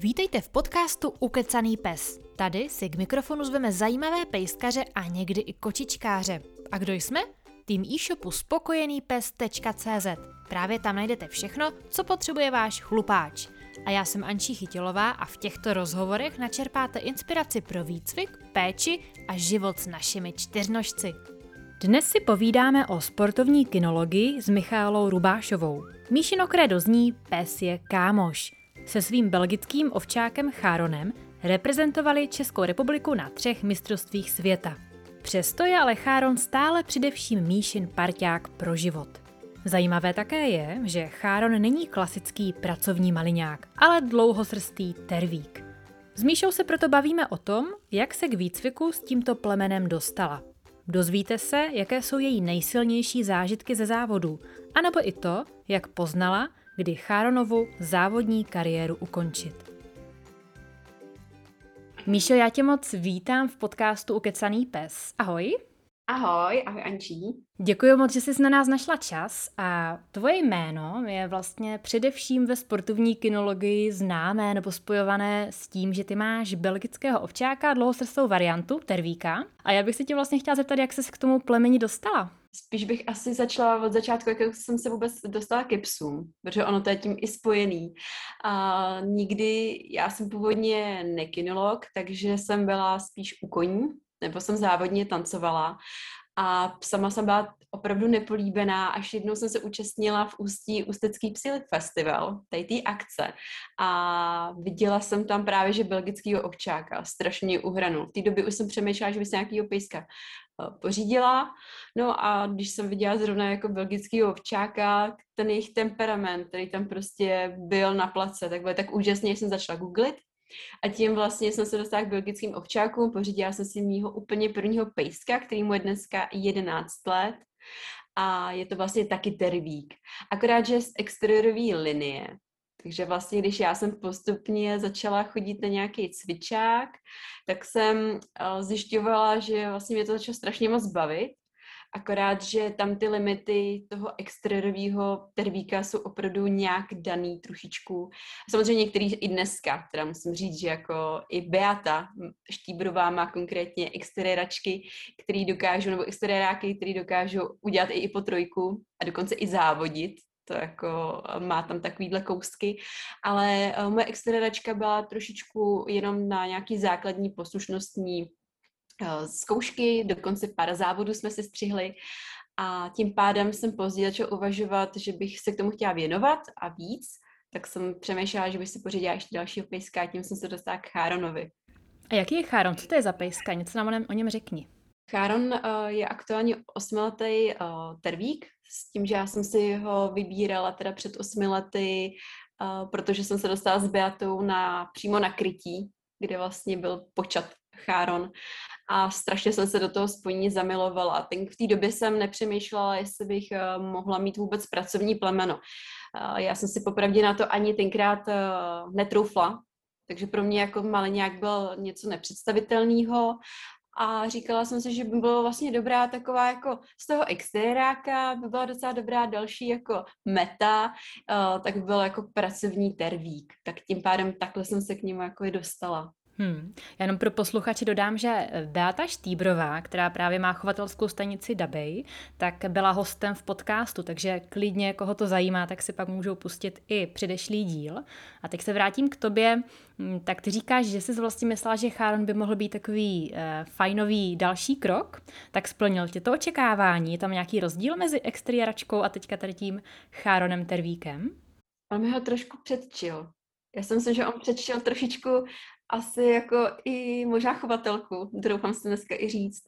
Vítejte v podcastu Ukecaný pes. Tady si k mikrofonu zveme zajímavé pejskaře a někdy i kočičkáře. A kdo jsme? Tým e-shopu spokojenýpes.cz. Právě tam najdete všechno, co potřebuje váš chlupáč. A já jsem Ančí Chytilová a v těchto rozhovorech načerpáte inspiraci pro výcvik, péči a život s našimi čtyřnožci. Dnes si povídáme o sportovní kinologii s Michálou Rubášovou. Míšino kredo zní Pes je kámoš. Se svým belgickým ovčákem Cháronem reprezentovali Českou republiku na třech mistrovstvích světa. Přesto je ale Cháron stále především Míšin parťák pro život. Zajímavé také je, že Cháron není klasický pracovní maliňák, ale dlouhosrstý tervík. S Míšou se proto bavíme o tom, jak se k výcviku s tímto plemenem dostala. Dozvíte se, jaké jsou její nejsilnější zážitky ze závodů, anebo i to, jak poznala, kdy Cháronovu závodní kariéru ukončit. Míšo, já tě moc vítám v podcastu Ukecaný pes. Ahoj. Ahoj, ahoj Ančí. Děkuji moc, že jsi na nás našla čas a tvoje jméno je vlastně především ve sportovní kinologii známé nebo spojované s tím, že ty máš belgického ovčáka, dlouhosrstou variantu, tervíka. A já bych se tě vlastně chtěla zeptat, jak jsi k tomu plemeni dostala? Spíš bych asi začala od začátku, jak jsem se vůbec dostala ke psům, protože ono to je tím i spojený. A nikdy, já jsem původně nekinolog, takže jsem byla spíš u koní, nebo jsem závodně tancovala a sama jsem byla opravdu nepolíbená, až jednou jsem se účastnila v Ústí Ústecký Psilik Festival, tady té akce a viděla jsem tam právě, že belgickýho ovčáka strašně mě uhranul. V té době už jsem přemýšlela, že by se nějakýho pejska eh, pořídila. No a když jsem viděla zrovna jako belgického ovčáka, ten jejich temperament, který tam prostě byl na place, tak byl tak úžasně, jsem začala googlit a tím vlastně jsem se dostala k biologickým ovčákům, pořídila jsem si mýho úplně prvního pejska, který mu je dneska 11 let a je to vlastně taky tervík. Akorát, že z exteriorové linie. Takže vlastně, když já jsem postupně začala chodit na nějaký cvičák, tak jsem eh, zjišťovala, že vlastně mě to začalo strašně moc bavit akorát, že tam ty limity toho exteriorového tervíka jsou opravdu nějak daný trošičku. Samozřejmě některý i dneska, teda musím říct, že jako i Beata Štíbrová má konkrétně exteriéračky, který dokážou, nebo exteriéráky, který dokážou udělat i, i po trojku a dokonce i závodit, to jako má tam takovýhle kousky, ale uh, moje exteriéračka byla trošičku jenom na nějaký základní poslušnostní Eh, zkoušky, dokonce pár závodů jsme se střihli a tím pádem jsem později začala uvažovat, že bych se k tomu chtěla věnovat a víc, tak jsem přemýšlela, že bych si pořídila ještě dalšího pejska a tím jsem se dostala k Cháronovi. A jaký je Cháron? Co to je za pejska? Něco nám o něm, o něm řekni. Cháron uh, je aktuálně osmiletý uh, tervík, s tím, že já jsem si ho vybírala teda před osmi lety, uh, protože jsem se dostala s Beatou na, přímo na krytí, kde vlastně byl počat Cháron a strašně jsem se do toho spojení zamilovala. Ten, v té době jsem nepřemýšlela, jestli bych uh, mohla mít vůbec pracovní plemeno. Uh, já jsem si popravdě na to ani tenkrát uh, netroufla, takže pro mě jako nějak byl něco nepředstavitelného a říkala jsem si, že by bylo vlastně dobrá taková jako z toho exteriéráka, by byla docela dobrá další jako meta, tak by byl jako pracovní tervík. Tak tím pádem takhle jsem se k němu jako i dostala. Hmm. Já jenom pro posluchače dodám, že Beata Štýbrová, která právě má chovatelskou stanici Dabej, tak byla hostem v podcastu, takže klidně, koho to zajímá, tak si pak můžou pustit i předešlý díl. A teď se vrátím k tobě. Hmm, tak ty říkáš, že jsi vlastně myslela, že Cháron by mohl být takový eh, fajnový další krok, tak splnil tě to očekávání? Je tam nějaký rozdíl mezi exteriéračkou a teďka tady tím Cháronem Tervíkem? On mi ho trošku předčil. Já si myslím, že on předčil trošičku asi jako i možná chovatelku, doufám si dneska i říct,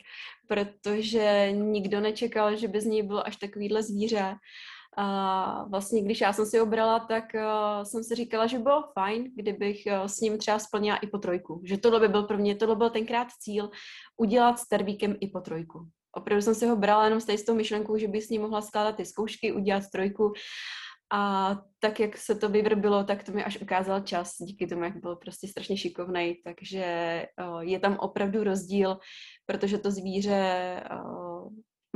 protože nikdo nečekal, že by z něj bylo až takovýhle zvíře. A vlastně, když já jsem si obrala, tak uh, jsem si říkala, že bylo fajn, kdybych uh, s ním třeba splnila i po trojku. Že tohle by byl pro mě, tohle byl tenkrát cíl, udělat s tervíkem i po trojku. Opravdu jsem si ho brala jenom s tou myšlenkou, že by s ním mohla skládat ty zkoušky, udělat trojku a tak, jak se to vyvrbilo, tak to mi až ukázal čas, díky tomu, jak byl prostě strašně šikovný. Takže je tam opravdu rozdíl, protože to zvíře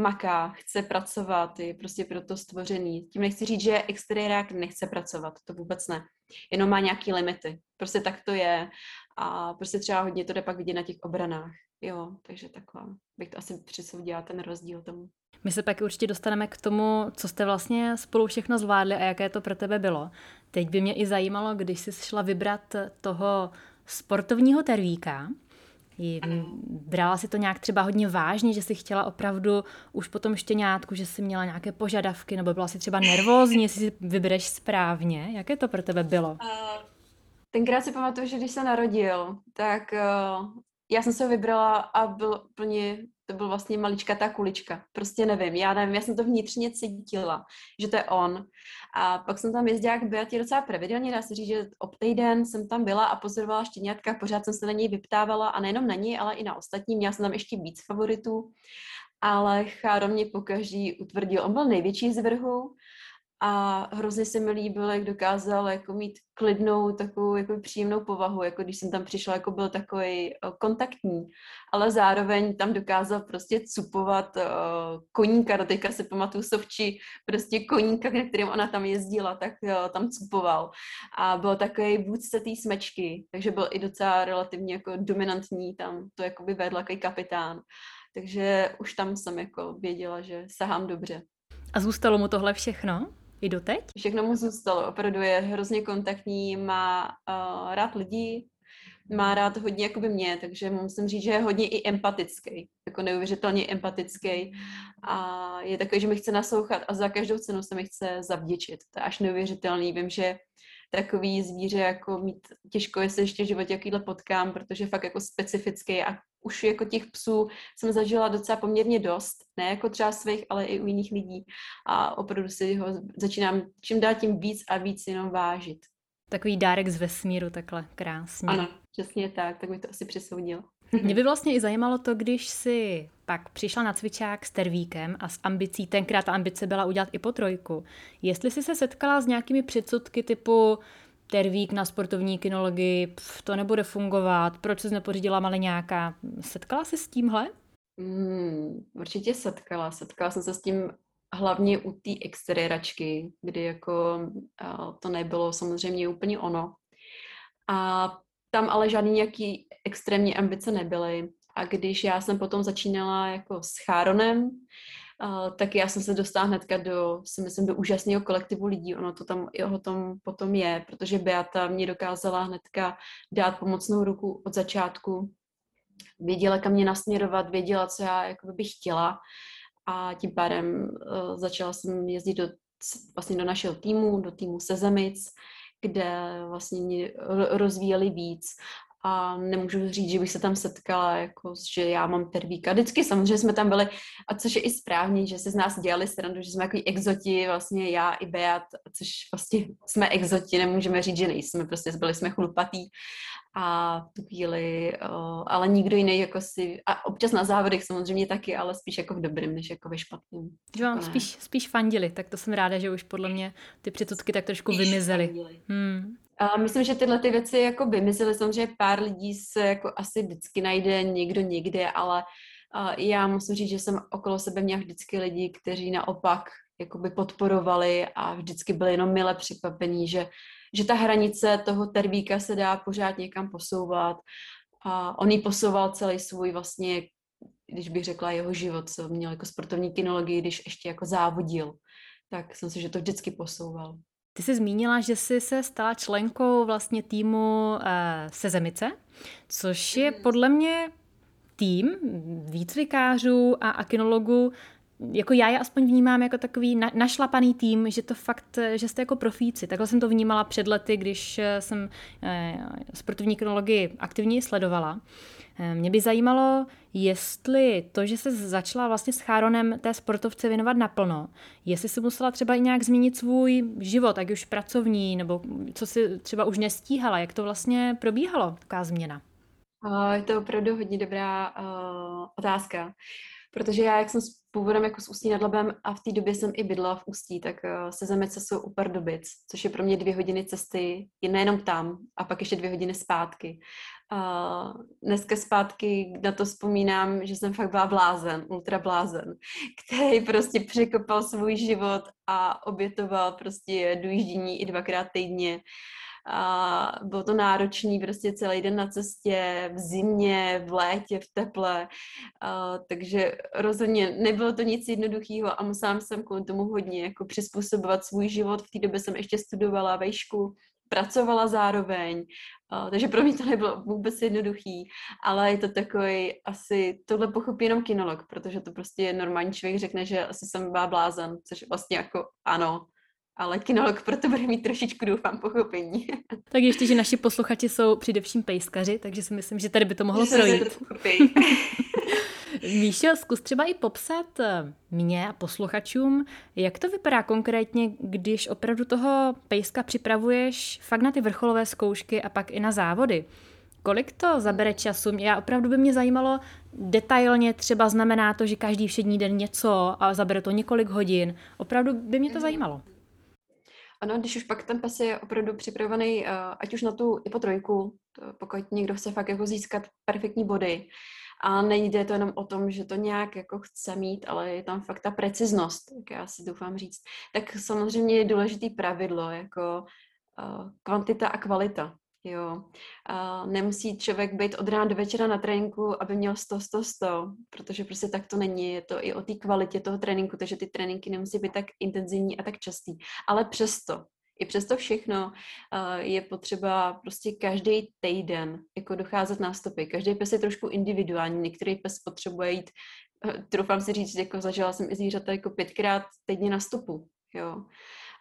maká, chce pracovat, je prostě pro to stvořený. Tím nechci říct, že exteriérák nechce pracovat, to vůbec ne. Jenom má nějaký limity. Prostě tak to je a prostě třeba hodně to jde pak vidět na těch obranách. Jo, takže takhle bych to asi přisoudila ten rozdíl tomu. My se pak určitě dostaneme k tomu, co jste vlastně spolu všechno zvládli a jaké to pro tebe bylo. Teď by mě i zajímalo, když jsi šla vybrat toho sportovního tervíka, brala si to nějak třeba hodně vážně, že jsi chtěla opravdu už po tom štěňátku, že jsi měla nějaké požadavky, nebo byla si třeba nervózní, jestli si vybereš správně. Jaké to pro tebe bylo? tenkrát si pamatuju, že když se narodil, tak uh, já jsem se ho vybrala a byl plně to byl vlastně malička kulička. Prostě nevím, já nevím, já jsem to vnitřně cítila, že to je on. A pak jsem tam jezdila k Beatě docela pravidelně, dá se říct, že ob týden jsem tam byla a pozorovala štěňátka, pořád jsem se na něj vyptávala a nejenom na něj, ale i na ostatní. Měla jsem tam ještě víc favoritů, ale Cháro mě pokaždý utvrdil. On byl největší z vrhu, a hrozně se mi líbil, jak dokázal jako mít klidnou, takovou jako příjemnou povahu, jako když jsem tam přišla, jako byl takový kontaktní, ale zároveň tam dokázal prostě cupovat uh, koníka, do teďka si pamatuju Sovči, prostě koníka, na kterým ona tam jezdila, tak uh, tam cupoval a byl takový vůdce té smečky, takže byl i docela relativně jako dominantní, tam to jako by vedl jako kapitán, takže už tam jsem jako věděla, že sahám dobře. A zůstalo mu tohle všechno? I doteď? Všechno mu zůstalo. Opravdu je hrozně kontaktní, má uh, rád lidí, má rád hodně jakoby mě, takže musím říct, že je hodně i empatický, jako neuvěřitelně empatický a je takový, že mi chce naslouchat a za každou cenu se mi chce zavděčit. To je až neuvěřitelný. Vím, že takový zvíře jako mít těžko, jestli ještě v životě jakýhle potkám, protože fakt jako specifický a už jako těch psů jsem zažila docela poměrně dost, ne jako třeba svých, ale i u jiných lidí a opravdu si ho začínám čím dál tím víc a víc jenom vážit. Takový dárek z vesmíru, takhle krásně. Ano, přesně tak, tak mi to asi přesoudil. Mě by vlastně i zajímalo to, když si pak přišla na cvičák s tervíkem a s ambicí, tenkrát ta ambice byla udělat i po trojku. Jestli jsi se setkala s nějakými předsudky typu tervík na sportovní kinologii, pf, to nebude fungovat, proč jsi nepořídila nějaká? Setkala jsi s tímhle? Hmm, určitě setkala. Setkala jsem se s tím hlavně u té exteriéračky, kdy jako to nebylo samozřejmě úplně ono. A tam ale žádný nějaký extrémní ambice nebyly. A když já jsem potom začínala jako s Cháronem, tak já jsem se dostala hnedka do, si myslím, do úžasného kolektivu lidí. Ono to tam i o tom potom je, protože Beata mě dokázala hnedka dát pomocnou ruku od začátku. Věděla, kam mě nasměrovat, věděla, co já jako bych chtěla. A tím pádem uh, začala jsem jezdit do, vlastně do našeho týmu, do týmu Sezemic, kde vlastně rozvíjeli víc a nemůžu říct, že bych se tam setkala, jako, že já mám tervíka. Vždycky samozřejmě jsme tam byli, a což je i správně, že se z nás dělali stranu, že jsme jako exoti, vlastně já i Beat, což vlastně jsme exoti, nemůžeme říct, že nejsme, prostě byli jsme chlupatý a v tu chvíli, uh, ale nikdo jiný jako si, a občas na závodech samozřejmě taky, ale spíš jako v dobrém, než jako ve špatném. Že vám spíš, spíš fandili, tak to jsem ráda, že už podle mě ty předsudky tak trošku spíš vymizely. Hmm. A myslím, že tyhle ty věci jako vymizely, samozřejmě pár lidí se jako asi vždycky najde někdo někde, ale já musím říct, že jsem okolo sebe měla vždycky lidi, kteří naopak jakoby podporovali a vždycky byli jenom mile překvapení, že, že ta hranice toho tervíka se dá pořád někam posouvat. A on ji posouval celý svůj vlastně, když bych řekla jeho život, co měl jako sportovní kinologii, když ještě jako závodil, tak jsem si, že to vždycky posouval. Ty jsi zmínila, že jsi se stala členkou vlastně týmu uh, Sezemice, což je mm. podle mě tým výcvikářů a akinologů, jako já je aspoň vnímám jako takový na, našlapaný tým, že to fakt, že jste jako profíci. Takhle jsem to vnímala před lety, když eh, jsem eh, sportovní kinologii aktivně sledovala. Eh, mě by zajímalo, jestli to, že se začala vlastně s Cháronem té sportovce věnovat naplno, jestli si musela třeba i nějak změnit svůj život, ať už pracovní, nebo co si třeba už nestíhala, jak to vlastně probíhalo, taková změna? Je to opravdu hodně dobrá uh, otázka, protože já, jak jsem původem jako s Ústí nad Labem a v té době jsem i bydlela v Ústí, tak uh, se Zemice jsou u Pardubic, což je pro mě dvě hodiny cesty, je nejenom tam a pak ještě dvě hodiny zpátky. Uh, dneska zpátky na to vzpomínám, že jsem fakt byla blázen, ultra blázen, který prostě překopal svůj život a obětoval prostě dojíždění i dvakrát týdně. A bylo to náročný prostě celý den na cestě, v zimě, v létě, v teple, a, takže rozhodně nebylo to nic jednoduchého a musela jsem kvůli tomu hodně jako přizpůsobovat svůj život. V té době jsem ještě studovala vejšku, pracovala zároveň, uh, takže pro mě to nebylo vůbec jednoduchý, ale je to takový asi, tohle pochopí jenom kinolog, protože to prostě normální člověk řekne, že asi jsem byla blázen, což vlastně jako ano, ale kinolog proto bude mít trošičku, doufám, pochopení. tak ještě, že naši posluchači jsou především pejskaři, takže si myslím, že tady by to mohlo že projít. Míšo, zkus třeba i popsat eh, mě a posluchačům, jak to vypadá konkrétně, když opravdu toho pejska připravuješ fakt na ty vrcholové zkoušky a pak i na závody. Kolik to zabere času? Já opravdu by mě zajímalo detailně, třeba znamená to, že každý všední den něco a zabere to několik hodin. Opravdu by mě to mhm. zajímalo. Ano, když už pak ten pes je opravdu připravený, eh, ať už na tu ipotrojku, pokud někdo chce fakt jako získat perfektní body, a nejde to jenom o tom, že to nějak jako chce mít, ale je tam fakt ta preciznost, jak já si doufám říct. Tak samozřejmě je důležitý pravidlo, jako uh, kvantita a kvalita. Jo. Uh, nemusí člověk být od rána do večera na tréninku, aby měl 100, 100, 100, protože prostě tak to není. Je to i o té kvalitě toho tréninku, takže ty tréninky nemusí být tak intenzivní a tak častý. Ale přesto i přesto všechno je potřeba prostě každý týden jako docházet na stopy. Každý pes je trošku individuální, některý pes potřebuje jít, uh, troufám si říct, jako zažila jsem i zvířata jako pětkrát týdně na stopu, jo.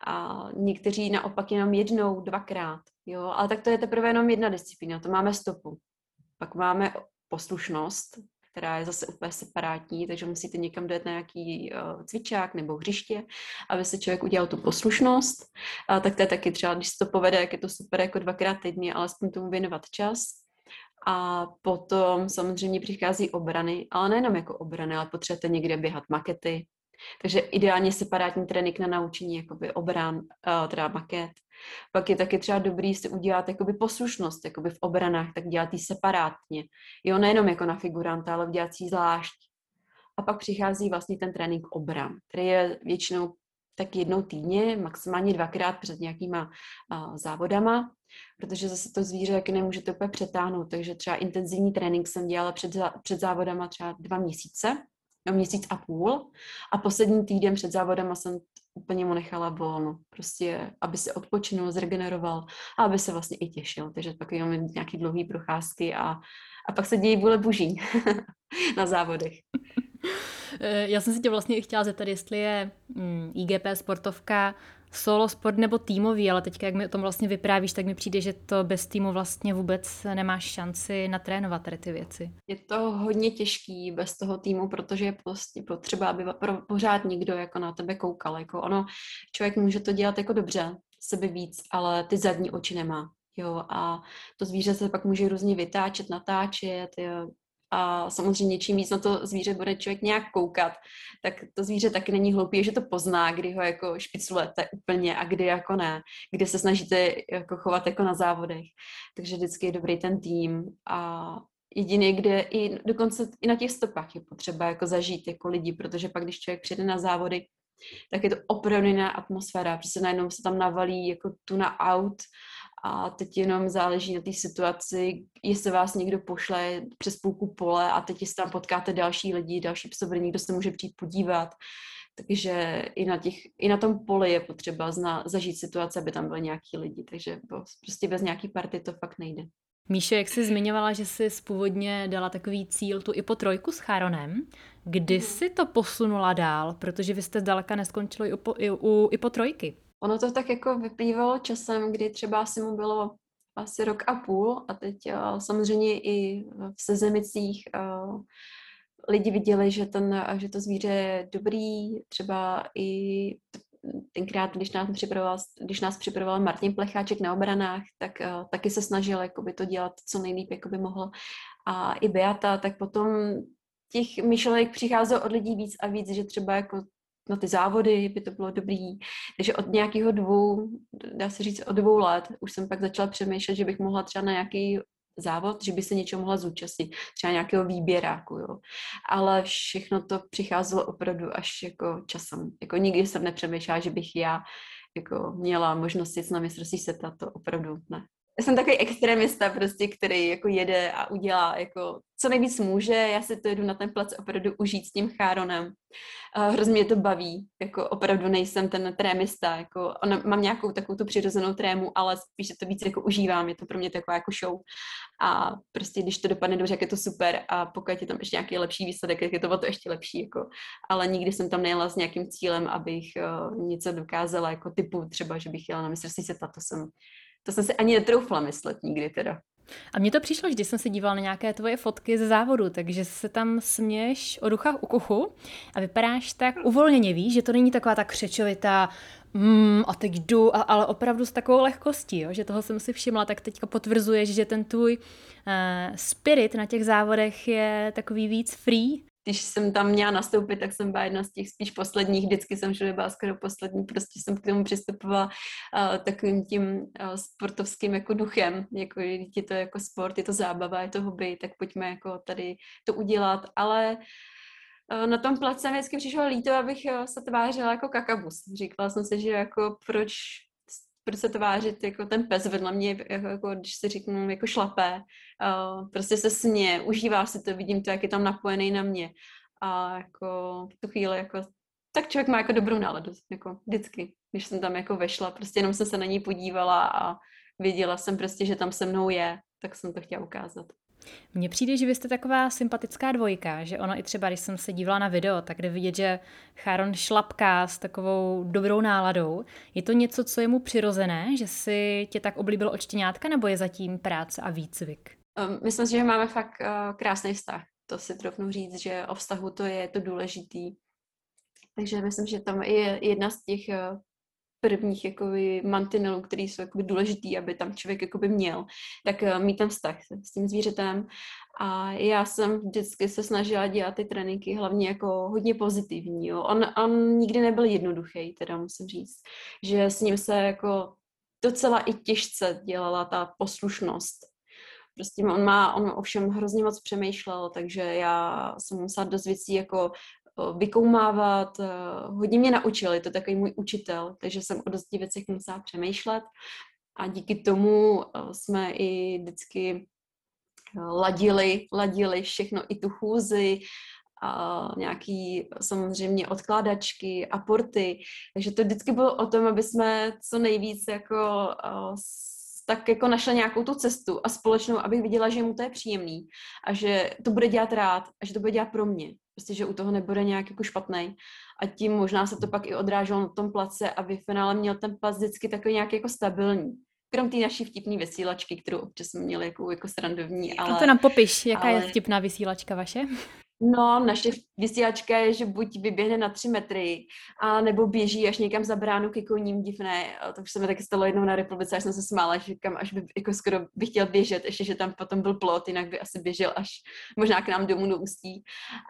A někteří naopak jenom jednou, dvakrát, jo. Ale tak to je teprve jenom jedna disciplína, to máme stopu. Pak máme poslušnost, která je zase úplně separátní, takže musíte někam dojet na nějaký uh, cvičák nebo hřiště, aby se člověk udělal tu poslušnost. Uh, tak to je taky třeba, když se to povede, jak je to super jako dvakrát týdně, alespoň tomu věnovat čas. A potom samozřejmě přichází obrany, ale nejenom jako obrany, ale potřebujete někde běhat makety, takže ideálně separátní trénink na naučení jakoby obran, uh, teda maket. Pak je taky třeba dobrý si udělat jakoby poslušnost jakoby v obranách, tak dělat ji separátně. Jo, nejenom jako na figuranta, ale dělat si zvlášť. A pak přichází vlastně ten trénink obran, který je většinou tak jednou týdně, maximálně dvakrát před nějakýma uh, závodama, protože zase to zvíře taky nemůžete úplně přetáhnout, takže třeba intenzivní trénink jsem dělala před, před závodama třeba dva měsíce, no měsíc a půl. A poslední týden před závodem jsem úplně mu nechala volno, prostě, aby se odpočinul, zregeneroval a aby se vlastně i těšil, takže pak jenom nějaký dlouhý procházky a, a pak se dějí vůle buží na závodech. Eh, já jsem si tě vlastně chtěla zeptat, jestli je mm, IGP sportovka solo sport nebo týmový, ale teď, jak mi o tom vlastně vyprávíš, tak mi přijde, že to bez týmu vlastně vůbec nemáš šanci natrénovat tady ty věci. Je to hodně těžký bez toho týmu, protože je prostě potřeba, aby pořád někdo jako na tebe koukal. Jako ono, člověk může to dělat jako dobře, sebe víc, ale ty zadní oči nemá. Jo, a to zvíře se pak může různě vytáčet, natáčet, jo, a samozřejmě čím víc na to zvíře bude člověk nějak koukat, tak to zvíře taky není hloupý, že to pozná, kdy ho jako špiclujete úplně a kdy jako ne, kdy se snažíte jako chovat jako na závodech. Takže vždycky je dobrý ten tým a jediný, kde i dokonce i na těch stopách je potřeba jako zažít jako lidi, protože pak, když člověk přijde na závody, tak je to opravdu jiná atmosféra, protože najednou se tam navalí jako tu na aut a teď jenom záleží na té situaci, jestli vás někdo pošle přes půlku pole a teď jestli tam potkáte další lidi, další psobrní, někdo se může přijít podívat. Takže i na, těch, i na tom poli je potřeba zna, zažít situace, aby tam byly nějaký lidi, takže prostě bez nějaký party to fakt nejde. Míše, jak jsi zmiňovala, že jsi původně dala takový cíl tu i po trojku s Charonem, kdy mhm. jsi to posunula dál, protože vy jste zdaleka neskončili i, po, i, u, i po trojky? Ono to tak jako vyplývalo časem, kdy třeba asi mu bylo asi rok a půl a teď uh, samozřejmě i v sezemicích uh, lidi viděli, že, ten, že to zvíře je dobrý, třeba i tenkrát, když nás připravoval, když nás připravoval Martin Plecháček na obranách, tak uh, taky se snažil jakoby, to dělat co nejlíp, jako by mohl. A i Beata, tak potom těch myšlenek přicházelo od lidí víc a víc, že třeba jako na ty závody by to bylo dobrý. Takže od nějakého dvou, dá se říct od dvou let, už jsem pak začala přemýšlet, že bych mohla třeba na nějaký závod, že by se něčeho mohla zúčastnit, třeba nějakého výběráku, jo. Ale všechno to přicházelo opravdu až jako časem. Jako nikdy jsem nepřemýšlela, že bych já jako měla možnost jít na mistrovství světa, to opravdu ne já jsem takový extremista prostě, který jako jede a udělá jako co nejvíc může, já si to jedu na ten plac opravdu užít s tím cháronem. Hrozně mě to baví, jako opravdu nejsem ten trémista, jako ona, mám nějakou takovou tu přirozenou trému, ale spíš to víc jako užívám, je to pro mě taková jako show. A prostě když to dopadne dobře, jak je to super a pokud je tam ještě nějaký lepší výsledek, tak je to o to ještě lepší, jako. Ale nikdy jsem tam nejela s nějakým cílem, abych uh, něco dokázala, jako typu třeba, že bych jela na mistrovství světa, to jsem to jsem si ani netroufla myslet nikdy teda. A mně to přišlo, když jsem se dívala na nějaké tvoje fotky ze závodu, takže se tam směš o duchách u kuchu a vypadáš tak uvolněně, víš, že to není taková tak křečovitá, mm, a teď jdu, a, ale opravdu s takovou lehkostí, jo, že toho jsem si všimla, tak teďka potvrzuješ, že ten tvůj uh, spirit na těch závodech je takový víc free když jsem tam měla nastoupit, tak jsem byla jedna z těch spíš posledních, vždycky jsem všude byla skoro poslední, prostě jsem k tomu přistupovala uh, takovým tím uh, sportovským jako duchem, jako je to jako sport, je to zábava, je to hobby, tak pojďme jako tady to udělat, ale uh, na tom place mi vždycky přišlo líto, abych se tvářila jako kakabus. Říkala jsem si, že jako proč proč se tvářit jako ten pes vedle mě, jako, jako když si řeknu, jako šlapé, uh, prostě se smě, užívá si to, vidím to, jak je tam napojený na mě. A jako v tu chvíli jako tak člověk má jako dobrou náladu, jako vždycky, když jsem tam jako vešla, prostě jenom jsem se na ní podívala a věděla jsem prostě, že tam se mnou je, tak jsem to chtěla ukázat. Mně přijde, že vy jste taková sympatická dvojka, že ono i třeba, když jsem se dívala na video, tak jde vidět, že Charon šlapká s takovou dobrou náladou. Je to něco, co je mu přirozené, že si tě tak oblíbil od štěňátka, nebo je zatím práce a výcvik? Um, myslím si, že máme fakt uh, krásný vztah. To si trofnu říct, že o vztahu to je to důležitý. Takže myslím, že tam je jedna z těch uh, prvních jakoby, mantinelů, které jsou jakoby, důležitý, aby tam člověk jakoby, měl, tak uh, mít ten vztah s tím zvířetem. A já jsem vždycky se snažila dělat ty tréninky hlavně jako hodně pozitivní. Jo. On, on nikdy nebyl jednoduchý, teda musím říct, že s ním se jako docela i těžce dělala ta poslušnost. Prostě on má, on ovšem hrozně moc přemýšlel, takže já jsem musela dost věcí jako vykoumávat, hodně mě naučil, je to takový můj učitel, takže jsem o dosti věcech musela přemýšlet. A díky tomu jsme i vždycky ladili, ladili všechno, i tu chůzi, a nějaký samozřejmě odkládačky, aporty, takže to vždycky bylo o tom, aby jsme co nejvíc jako tak jako našla nějakou tu cestu a společnou, abych viděla, že mu to je příjemný a že to bude dělat rád a že to bude dělat pro mě. Prostě, že u toho nebude nějak jako špatný. A tím možná se to pak i odráželo na tom place, aby v finále měl ten plac vždycky takový nějak jako stabilní. Krom té naší vtipné vysílačky, kterou občas jsme měli jako, jako srandovní. Ale, a to nám popiš, jaká ale... je vtipná vysílačka vaše? No, naše vysílačka je, že buď vyběhne na tři metry, a nebo běží až někam za bránu ke koním divné. To už se mi taky stalo jednou na republice, až jsem se smála, že kam až by, jako skoro bych chtěl běžet, ještě, že tam potom byl plot, jinak by asi běžel až možná k nám domů do Ústí.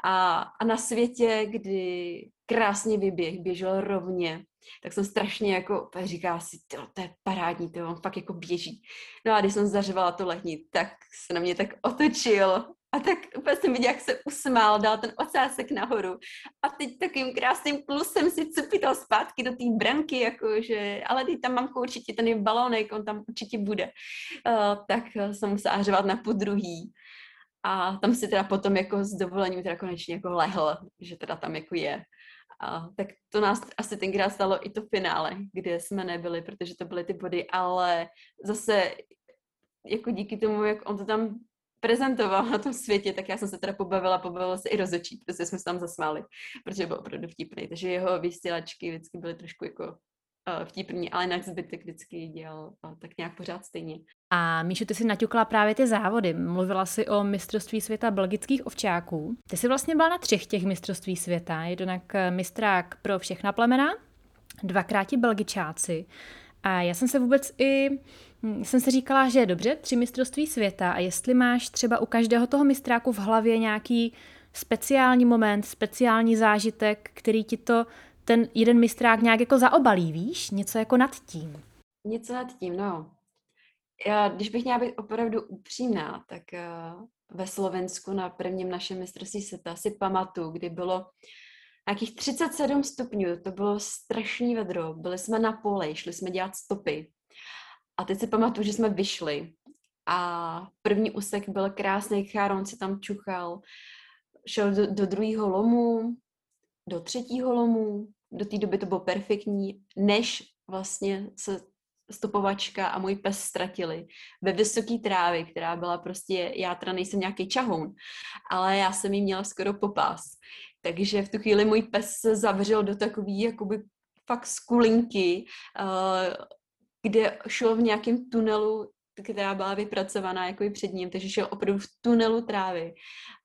A, a na světě, kdy krásně vyběh, běžel rovně, tak jsem strašně jako, říká si, to, je parádní, to on fakt jako běží. No a když jsem zařvala to lehní, tak se na mě tak otočil a tak úplně jsem viděla, jak se usmál, dal ten ocásek nahoru. A teď takým krásným plusem si cupital zpátky do té branky, jakože, ale teď tam mám určitě ten balónek, on tam určitě bude. Uh, tak jsem musela řvat na podruhý. A tam si teda potom jako s dovolením teda konečně jako lehl, že teda tam jako je. A, tak to nás asi tenkrát stalo i to finále, kde jsme nebyli, protože to byly ty body, ale zase jako díky tomu, jak on to tam prezentoval na tom světě, tak já jsem se teda pobavila, pobavila se i rozočí, protože jsme se tam zasmáli, protože byl opravdu vtipný. Takže jeho vysílačky vždycky byly trošku jako uh, vtipný, ale jinak zbytek vždycky dělal tak nějak pořád stejně. A Míšu, ty jsi naťukla právě ty závody. Mluvila jsi o mistrovství světa belgických ovčáků. Ty jsi vlastně byla na třech těch mistrovství světa. Jednak eh, mistrák pro všechna plemena, dvakrát ti belgičáci. A já jsem se vůbec i Hm, jsem si říkala, že je dobře, tři mistrovství světa a jestli máš třeba u každého toho mistráku v hlavě nějaký speciální moment, speciální zážitek, který ti to ten jeden mistrák nějak jako zaobalí, víš? Něco jako nad tím. Něco nad tím, no. Já, když bych měla být opravdu upřímná, tak uh, ve Slovensku na prvním našem mistrovství světa si pamatuju, kdy bylo nějakých 37 stupňů, to bylo strašný vedro, byli jsme na poli, šli jsme dělat stopy. A teď si pamatuju, že jsme vyšli a první úsek byl krásný, Cháron si tam čuchal, šel do, do druhého lomu, do třetího lomu, do té doby to bylo perfektní, než vlastně se stopovačka a můj pes ztratili ve vysoké trávě, která byla prostě, já teda nejsem nějaký čahoun, ale já jsem jí měla skoro popás. Takže v tu chvíli můj pes se zavřel do takový jakoby fakt skulinky, uh, kde šel v nějakém tunelu která byla vypracovaná jako i před ním, takže šel opravdu v tunelu trávy.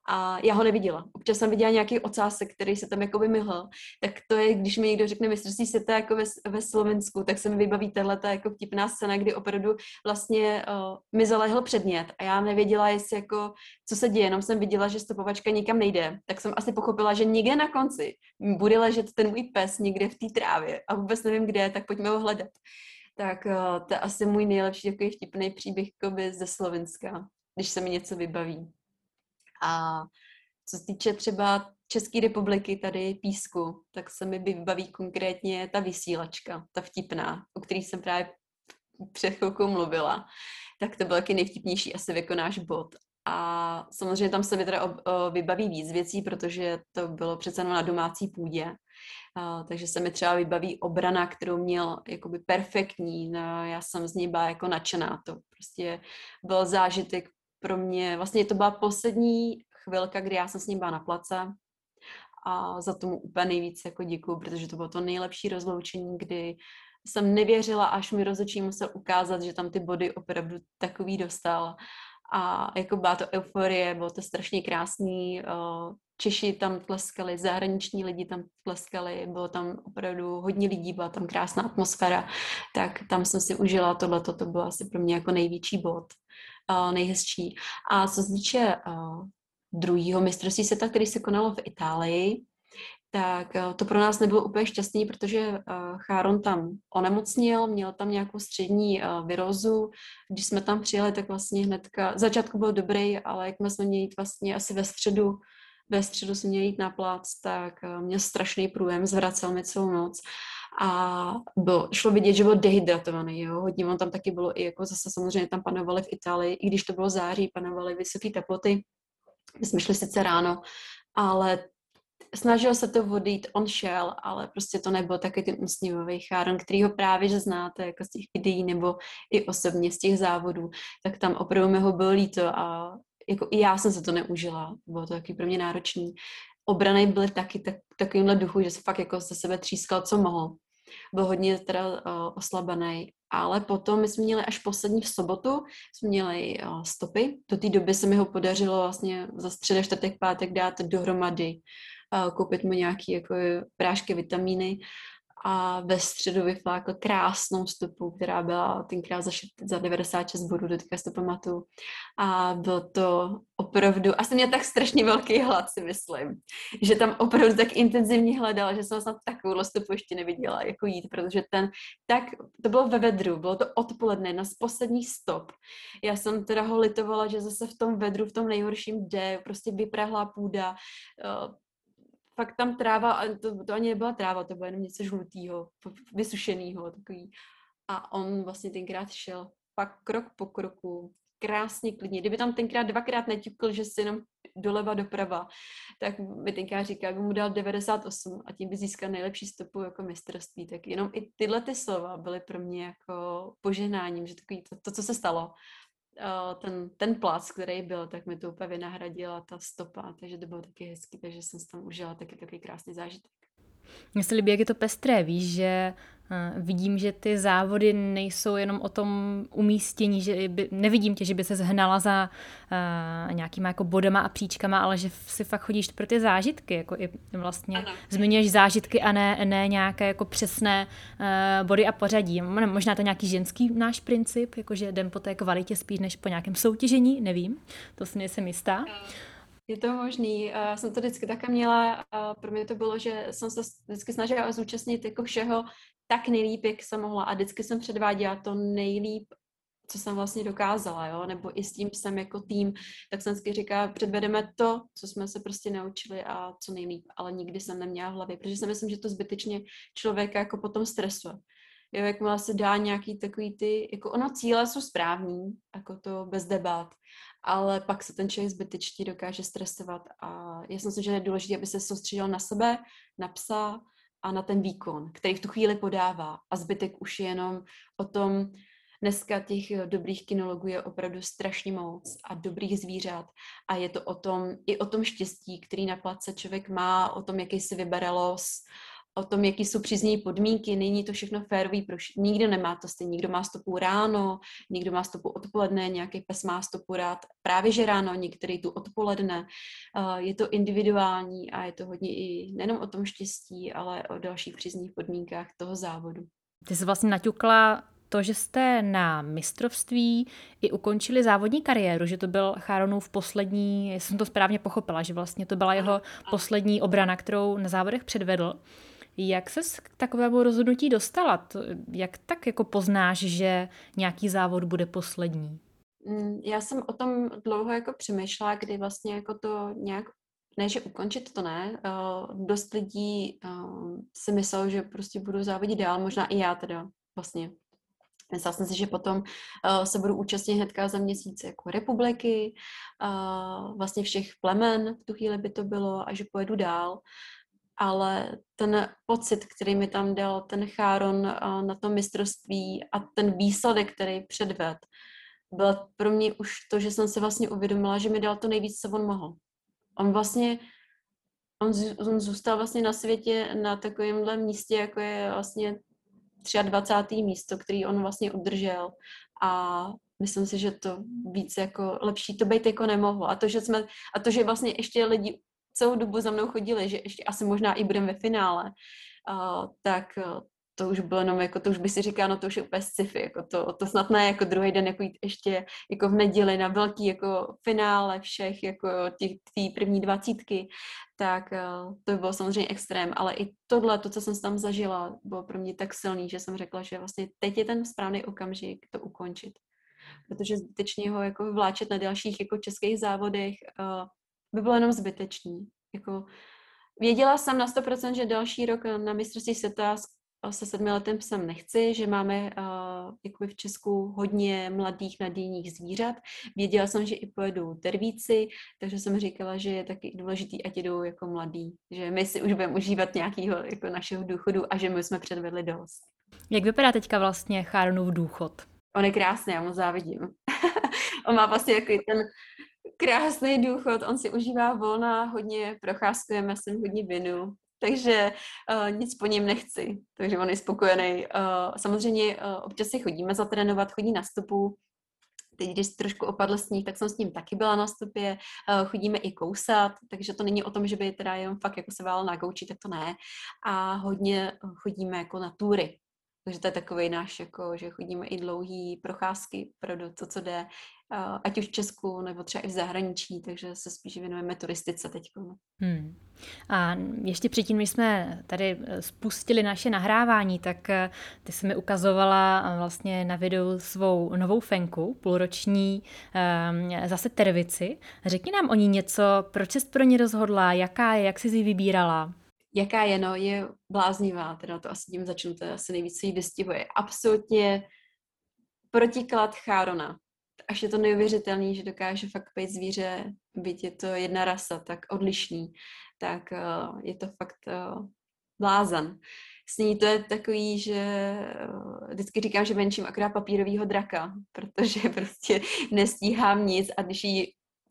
A já ho neviděla. Občas jsem viděla nějaký ocásek, který se tam jako myhl. Tak to je, když mi někdo řekne mistrovství světa jako ve, ve Slovensku, tak se mi vybaví tahle jako vtipná scéna, kdy opravdu vlastně uh, mi zalehl předmět a já nevěděla, jestli jako, co se děje, jenom jsem viděla, že stopovačka nikam nejde. Tak jsem asi pochopila, že někde na konci bude ležet ten můj pes někde v té trávě a vůbec nevím kde, tak pojďme ho hledat tak uh, to je asi můj nejlepší takový vtipný příběh koby ze Slovenska, když se mi něco vybaví. A co se týče třeba České republiky, tady Písku, tak se mi vybaví konkrétně ta vysílačka, ta vtipná, o který jsem právě před chvilkou mluvila. Tak to byl taky nejvtipnější asi jako náš bod. A samozřejmě tam se mi teda vybaví víc věcí, protože to bylo přece na domácí půdě. Uh, takže se mi třeba vybaví obrana, kterou měl jakoby perfektní. No, já jsem z ní byla jako nadšená. To prostě byl zážitek pro mě. Vlastně to byla poslední chvilka, kdy já jsem s ním byla na place a za tomu úplně nejvíc jako děkuju, protože to bylo to nejlepší rozloučení, kdy jsem nevěřila, až mi rozhodčí musel ukázat, že tam ty body opravdu takový dostal a jako byla to euforie, bylo to strašně krásný, Češi tam tleskali, zahraniční lidi tam tleskali, bylo tam opravdu hodně lidí, byla tam krásná atmosféra, tak tam jsem si užila tohle, to bylo asi pro mě jako největší bod, nejhezčí. A co se týče druhého mistrovství světa, který se konalo v Itálii, tak eh, to pro nás nebylo úplně šťastný, protože eh, Cháron tam onemocnil, měl tam nějakou střední eh, virózu. Když jsme tam přijeli, tak vlastně hnedka, začátku byl dobrý, ale jak jsme měli jít vlastně asi ve středu, ve středu jsme měli jít na plac, tak měl strašný průjem, zvracel mi celou noc a byl, šlo vidět, že byl dehydratovaný, jo, hodně on tam taky bylo i jako zase samozřejmě tam panovaly v Itálii, i když to bylo září, panovaly vysoké teploty, my jsme šli sice ráno, ale snažil se to vodit, on šel, ale prostě to nebyl taky ten usměvavý cháron, který ho právě, že znáte jako z těch videí nebo i osobně z těch závodů, tak tam opravdu mi ho bylo líto a jako i já jsem se to neužila, bylo to taky pro mě náročný. Obrany byly taky tak, takovýmhle duchu, že se fakt jako ze sebe třískal, co mohl. Byl hodně teda uh, oslabený, ale potom my jsme měli až poslední v sobotu, jsme měli uh, stopy. Do té doby se mi ho podařilo vlastně za středa, čtvrtek, pátek dát dohromady koupit mu nějaké jako prášky, vitamíny a ve středu vyflákl krásnou stopu, která byla tenkrát za, za 96 bodů, teďka si to pamatuju. A byl to opravdu, asi měl tak strašně velký hlad, si myslím, že tam opravdu tak intenzivně hledala, že jsem snad takovou stopu ještě neviděla, jako jít, protože ten, tak, to bylo ve vedru, bylo to odpoledne, na poslední stop. Já jsem teda ho litovala, že zase v tom vedru, v tom nejhorším jde, prostě vyprahlá půda, fakt tam tráva, a to, to ani nebyla tráva, to bylo jenom něco žlutého, vysušeného, takový. A on vlastně tenkrát šel pak krok po kroku, krásně klidně. Kdyby tam tenkrát dvakrát neťukl, že si jenom doleva doprava, tak mi tenkrát říká, by mu dal 98 a tím by získal nejlepší stopu jako mistrovství. Tak jenom i tyhle ty slova byly pro mě jako požehnáním, že takový to, to co se stalo, ten, ten plac, který byl, tak mi to úplně vynahradila ta stopa, takže to bylo taky hezký, takže jsem si tam užila taky takový krásný zážitek. Mně se líbí, jak je to pestré, víš, že Vidím, že ty závody nejsou jenom o tom umístění, že by, nevidím tě, že by se zhnala za uh, nějakýma jako bodama a příčkama, ale že si fakt chodíš pro ty zážitky, jako i vlastně ano. zmiňuješ zážitky a ne, ne nějaké jako přesné uh, body a pořadí. Možná to nějaký ženský náš princip, jakože jdem po té kvalitě spíš než po nějakém soutěžení, nevím, to si nejsem jistá. Je to možný. Já jsem to vždycky také měla. Pro mě to bylo, že jsem se vždycky snažila zúčastnit jako všeho tak nejlíp, jak jsem mohla. A vždycky jsem předváděla to nejlíp, co jsem vlastně dokázala, jo? nebo i s tím jsem jako tým, tak jsem vždycky říkala, předvedeme to, co jsme se prostě naučili a co nejlíp, ale nikdy jsem neměla v hlavě, protože si myslím, že to zbytečně člověka jako potom stresuje. Jo, jakmile se dá nějaký takový ty, jako ono cíle jsou správný, jako to bez debat, ale pak se ten člověk zbytečně dokáže stresovat. A já si myslím, že je důležité, aby se soustředil na sebe, na psa a na ten výkon, který v tu chvíli podává. A zbytek už je jenom o tom, Dneska těch dobrých kinologů je opravdu strašně moc a dobrých zvířat. A je to o tom, i o tom štěstí, který na place člověk má, o tom, jaký si vybere los, o tom, jaký jsou příznivé podmínky, není to všechno férový, pro nikdo nemá to stejně, někdo má stopu ráno, někdo má stopu odpoledne, nějaký pes má stopu rád právě že ráno, některý tu odpoledne. Je to individuální a je to hodně i nejenom o tom štěstí, ale o dalších přízních podmínkách toho závodu. Ty jsi vlastně naťukla to, že jste na mistrovství i ukončili závodní kariéru, že to byl Cháronův poslední, já jsem to správně pochopila, že vlastně to byla jeho poslední obrana, kterou na závodech předvedl. Jak se k takovému rozhodnutí dostala? Jak tak jako poznáš, že nějaký závod bude poslední? Mm, já jsem o tom dlouho jako přemýšlela, kdy vlastně jako to nějak ne, že ukončit to ne. Uh, dost lidí uh, si myslel, že prostě budu závodit dál, možná i já teda vlastně. Myslela jsem si, že potom uh, se budu účastnit hnedka za měsíc jako republiky, uh, vlastně všech plemen, v tu chvíli by to bylo, a že pojedu dál. Ale ten pocit, který mi tam dal ten Cháron uh, na tom mistrovství a ten výsledek, který předved, byl pro mě už to, že jsem si vlastně uvědomila, že mi dal to nejvíc, co on mohl. On vlastně on, on zůstal vlastně na světě na takovémhle místě, jako je vlastně 23. místo, který on vlastně udržel a myslím si, že to víc jako lepší to být jako nemohlo. A to, že jsme, a to, že vlastně ještě lidi celou dobu za mnou chodili, že ještě asi možná i budeme ve finále, uh, tak uh, to už bylo jenom, jako to už by si říká, no to už je úplně sci-fi, jako to, to snad ne jako druhý den, jako jít ještě jako v neděli na velký jako finále všech, jako těch tý první dvacítky, tak uh, to by bylo samozřejmě extrém, ale i tohle, to, co jsem tam zažila, bylo pro mě tak silný, že jsem řekla, že vlastně teď je ten správný okamžik to ukončit. Protože zbytečně ho jako vláčet na dalších jako českých závodech uh, by bylo jenom zbytečný. Jako, věděla jsem na 100%, že další rok na mistrovství světa se sedmiletým psem nechci, že máme uh, jakoby v Česku hodně mladých nadějných zvířat. Věděla jsem, že i pojedou tervíci, takže jsem říkala, že je taky důležitý, ať jedou jako mladí, že my si už budeme užívat nějakého jako našeho důchodu a že my jsme předvedli dost. Jak vypadá teďka vlastně Cháronův důchod? On je krásný, já mu závidím. on má vlastně jako ten krásný důchod, on si užívá volna, hodně procházkujeme, jsem hodně vinu, takže uh, nic po něm nechci. Takže on je spokojený. Uh, samozřejmě uh, občas si chodíme zatrénovat, chodí na stopu. Teď, když trošku opadl sníh, tak jsem s ním taky byla na stopě. Uh, chodíme i kousat, takže to není o tom, že by teda jenom fakt jako se vála na gauči, tak to ne. A hodně chodíme jako na túry. Takže to je takový náš, jako, že chodíme i dlouhý procházky pro to, co jde, ať už v Česku nebo třeba i v zahraničí, takže se spíš věnujeme turistice teď. Hmm. A ještě předtím, když jsme tady eh, spustili naše nahrávání, tak eh, ty jsi mi ukazovala eh, vlastně na videu svou novou fenku, půlroční, zase tervici. Řekni nám o ní něco, proč jsi pro ní rozhodla, jaká je, jak jsi ji vybírala? Jaká je, no, je bláznivá, teda to asi tím začnu, to asi nejvíc, jí vystihuje. Absolutně protiklad Chárona až je to neuvěřitelný, že dokáže fakt být zvíře, byť je to jedna rasa, tak odlišný, tak uh, je to fakt uh, blázan. S ní to je takový, že uh, vždycky říkám, že menším akorát papírovýho draka, protože prostě nestíhám nic a když ji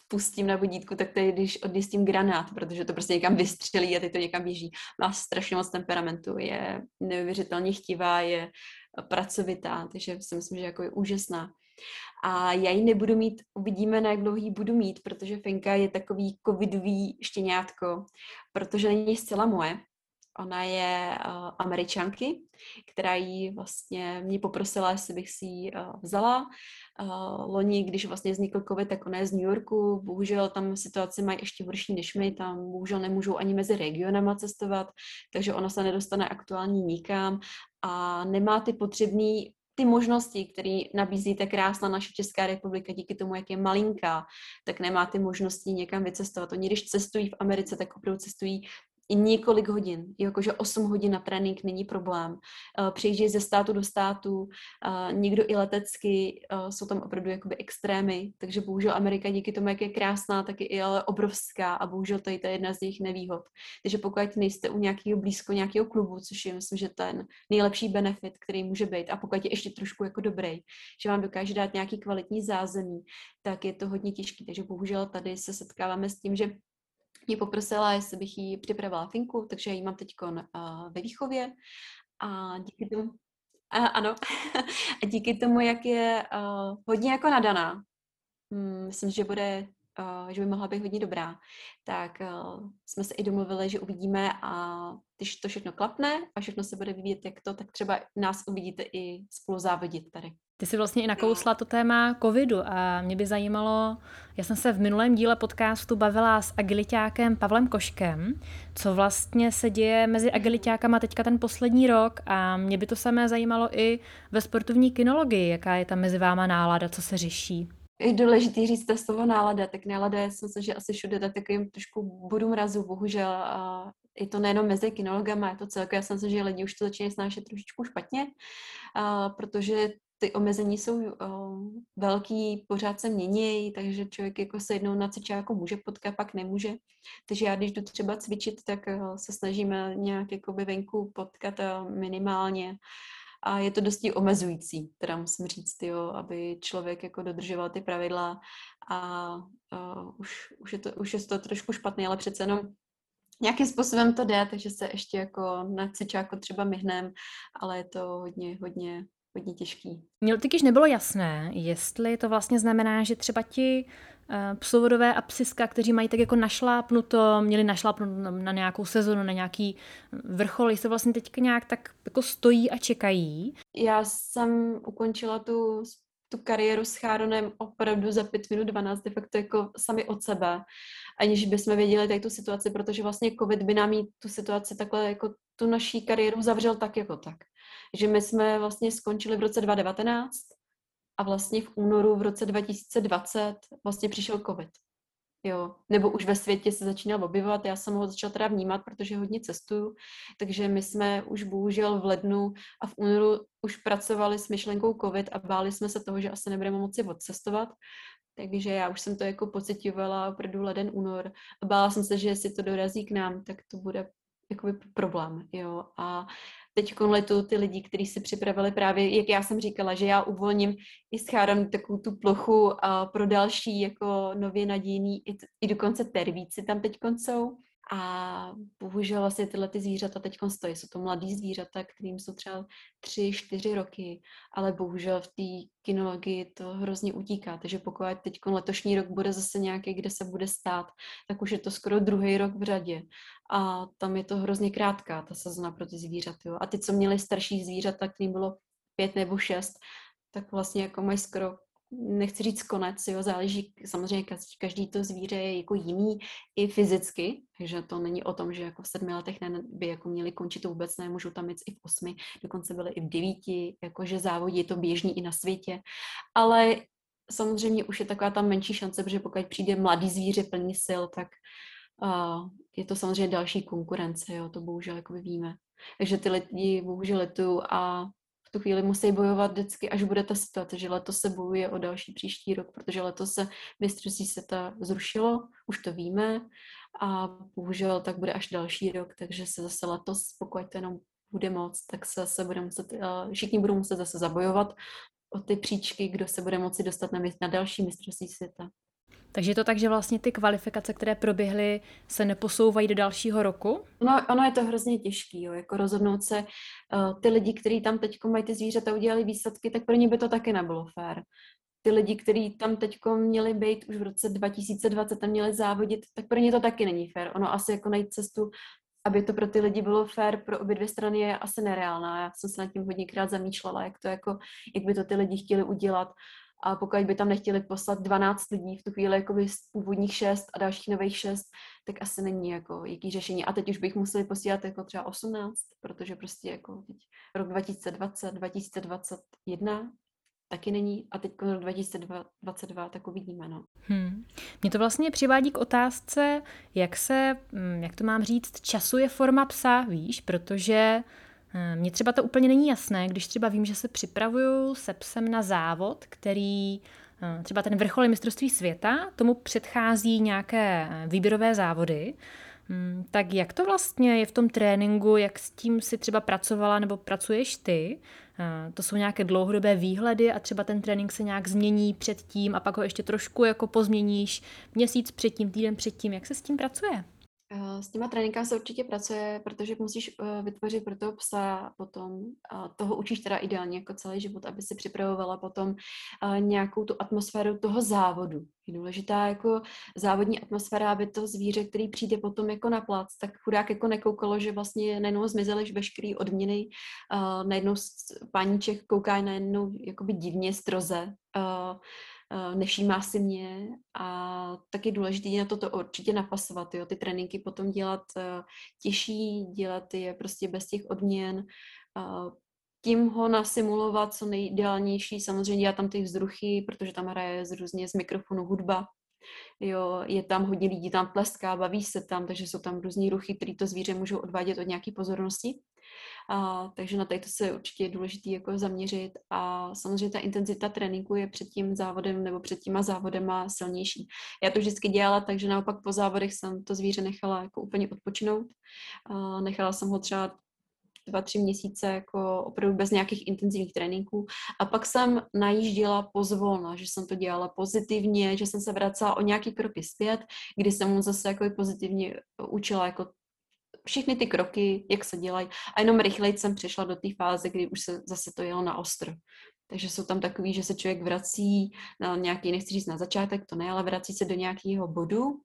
pustím na vodítku, tak to je, když odjistím granát, protože to prostě někam vystřelí a teď to někam běží. Má strašně moc temperamentu, je neuvěřitelně chtivá, je pracovitá, takže si myslím, že jako je úžasná. A já ji nebudu mít, uvidíme, na jak dlouhý budu mít, protože Finka je takový covidový štěňátko, protože není zcela moje. Ona je uh, američanky, která jí vlastně mě poprosila, jestli bych si ji uh, vzala. Uh, loni, když vlastně vznikl covid, tak ona je z New Yorku. Bohužel tam situace mají ještě horší než my. Tam bohužel nemůžou ani mezi regionama cestovat, takže ona se nedostane aktuálně nikam a nemá ty potřebné ty možnosti, které nabízí ta krásná naše Česká republika, díky tomu, jak je malinká, tak nemá ty možnosti někam vycestovat. Oni, když cestují v Americe, tak opravdu cestují i několik hodin, jakože 8 hodin na trénink není problém. Uh, Přijíždějí ze státu do státu, uh, někdo i letecky, uh, jsou tam opravdu jakoby extrémy, takže bohužel Amerika díky tomu, jak je krásná, tak je i ale obrovská a bohužel tady to je jedna z jejich nevýhod. Takže pokud nejste u nějakého blízko nějakého klubu, což je myslím, že ten nejlepší benefit, který může být, a pokud je ještě trošku jako dobrý, že vám dokáže dát nějaký kvalitní zázemí, tak je to hodně těžké. Takže bohužel tady se setkáváme s tím, že mě poprosila, jestli bych jí připravila finku, takže ji mám teď uh, ve výchově a díky tomu, a, ano, a díky tomu, jak je uh, hodně jako nadaná, hmm, myslím, že bude, uh, že by mohla být hodně dobrá, tak uh, jsme se i domluvili, že uvidíme a když to všechno klapne a všechno se bude vyvíjet jak to, tak třeba nás uvidíte i spolu závodit tady. Ty jsi vlastně i nakousla to téma covidu a mě by zajímalo, já jsem se v minulém díle podcastu bavila s agilitákem Pavlem Koškem, co vlastně se děje mezi agilitákama teďka ten poslední rok a mě by to samé zajímalo i ve sportovní kinologii, jaká je tam mezi váma nálada, co se řeší. Je důležité říct to slovo nálada, tak nálada je, myslím, že asi všude tak takovým trošku budu mrazu, bohužel. A je to nejenom mezi kinologama, je to celkem, já jsem si, že lidi už to začínají snášet trošičku špatně, a, protože ty omezení jsou uh, velký, pořád se mění, takže člověk jako se jednou na jako může potkat, pak nemůže. Takže já, když jdu třeba cvičit, tak uh, se snažíme nějak jakoby venku potkat uh, minimálně. A je to dosti omezující, teda musím říct, jo, aby člověk jako dodržoval ty pravidla a uh, už, už, je to, už je to trošku špatné, ale přece jenom nějakým způsobem to jde, takže se ještě jako na cvičáku třeba myhnem, ale je to hodně, hodně hodně těžký. Mně totiž nebylo jasné, jestli to vlastně znamená, že třeba ti uh, psovodové a psiska, kteří mají tak jako našlápnuto, měli našlápnuto na nějakou sezonu, na nějaký vrchol, jestli vlastně teďka nějak tak jako stojí a čekají. Já jsem ukončila tu tu kariéru s Cháronem opravdu za 5 minut 12, de facto jako sami od sebe, aniž bychom věděli tady tu situaci, protože vlastně covid by nám jí tu situaci takhle jako tu naší kariéru zavřel tak jako tak že my jsme vlastně skončili v roce 2019 a vlastně v únoru v roce 2020 vlastně přišel covid. Jo, nebo už ve světě se začínal objevovat, já jsem ho začala teda vnímat, protože hodně cestuju, takže my jsme už bohužel v lednu a v únoru už pracovali s myšlenkou covid a báli jsme se toho, že asi nebudeme moci odcestovat, takže já už jsem to jako pocitovala opravdu leden, únor a bála jsem se, že jestli to dorazí k nám, tak to bude jakoby problém, jo, a teď letu ty lidi, kteří si připravili právě, jak já jsem říkala, že já uvolním i schádám takovou tu plochu a pro další jako nově nadějný, i, i dokonce tervíci tam teď jsou. A bohužel vlastně tyhle ty zvířata teď stojí. Jsou to mladý zvířata, kterým jsou třeba tři, čtyři roky, ale bohužel v té kinologii to hrozně utíká. Takže pokud teď letošní rok bude zase nějaký, kde se bude stát, tak už je to skoro druhý rok v řadě. A tam je to hrozně krátká, ta sezona pro ty zvířata. A ty, co měli starší zvířata, kterým bylo pět nebo šest, tak vlastně jako mají skoro nechci říct konec, jo, záleží, samozřejmě každý, to zvíře je jako jiný i fyzicky, takže to není o tom, že jako v sedmi letech ne, by jako měli končit, to vůbec ne, můžou tam jít i v osmi, dokonce byly i v devíti, jakože závodí je to běžný i na světě, ale samozřejmě už je taková tam menší šance, protože pokud přijde mladý zvíře plný sil, tak je to samozřejmě další konkurence, jo, to bohužel jako víme. Takže ty lidi bohužel letují a v tu chvíli musí bojovat vždycky, až bude ta situace, že letos se bojuje o další příští rok, protože letos se mistrovství světa zrušilo, už to víme a bohužel tak bude až další rok, takže se zase letos, pokud to jenom bude moc, tak se zase bude muset, uh, všichni budou muset zase zabojovat o ty příčky, kdo se bude moci dostat na, na další mistrovství světa. Takže je to tak, že vlastně ty kvalifikace, které proběhly, se neposouvají do dalšího roku? No, ono je to hrozně těžký, jo, jako rozhodnout se, uh, ty lidi, kteří tam teď mají ty zvířata, udělali výsledky, tak pro ně by to taky nebylo fér. Ty lidi, kteří tam teď měli být už v roce 2020 a měli závodit, tak pro ně to taky není fér. Ono asi jako najít cestu aby to pro ty lidi bylo fair pro obě dvě strany, je asi nereálná. Já jsem se nad tím hodněkrát zamýšlela, jak to jako, jak by to ty lidi chtěli udělat. A pokud by tam nechtěli poslat 12 lidí v tu chvíli jakoby z původních 6 a dalších nových 6, tak asi není jako jaký řešení. A teď už bych museli posílat jako třeba 18, protože prostě jako teď rok 2020, 2021 taky není a teď rok 2022 tak uvidíme. No. Hmm. Mě to vlastně přivádí k otázce, jak se, hm, jak to mám říct, časuje forma psa, víš, protože mně třeba to úplně není jasné, když třeba vím, že se připravuju se psem na závod, který hm, třeba ten vrchol mistrovství světa, tomu předchází nějaké výběrové závody, tak jak to vlastně je v tom tréninku, jak s tím si třeba pracovala nebo pracuješ ty? To jsou nějaké dlouhodobé výhledy a třeba ten trénink se nějak změní předtím a pak ho ještě trošku jako pozměníš měsíc předtím, týden předtím. Jak se s tím pracuje? Eh, s těma tréninkama se určitě pracuje, protože musíš uh, vytvořit pro toho psa potom, toho učíš teda ideálně jako celý život, aby si připravovala potom uh, nějakou tu atmosféru toho závodu. Je důležitá jako závodní atmosféra, aby to zvíře, který přijde potom jako na plac, tak chudák jako nekoukalo, že vlastně najednou zmizely veškerý odměny, najednou páníček kouká najednou jakoby divně stroze. Eh, nevšímá si mě a tak je důležité na toto určitě napasovat, jo, ty tréninky potom dělat eh, těžší, dělat je prostě bez těch odměn, eh, tím ho nasimulovat co nejideálnější, samozřejmě já tam ty vzruchy, protože tam hraje z různě z mikrofonu hudba, jo, je tam hodně lidí, tam tleská, baví se tam, takže jsou tam různý ruchy, které to zvíře můžou odvádět od nějaké pozornosti. A, takže na to se určitě je důležité jako zaměřit a samozřejmě ta intenzita tréninku je před tím závodem nebo před těma závodema silnější. Já to vždycky dělala tak, že naopak po závodech jsem to zvíře nechala jako úplně odpočinout. A nechala jsem ho třeba dva, tři měsíce jako opravdu bez nějakých intenzivních tréninků. A pak jsem najížděla pozvolna, že jsem to dělala pozitivně, že jsem se vracela o nějaký kroky zpět, kdy jsem mu zase jako pozitivně učila jako všechny ty kroky, jak se dělají. A jenom rychleji jsem přišla do té fáze, kdy už se zase to jelo na ostro. Takže jsou tam takový, že se člověk vrací na nějaký, nechci říct na začátek, to ne, ale vrací se do nějakého bodu,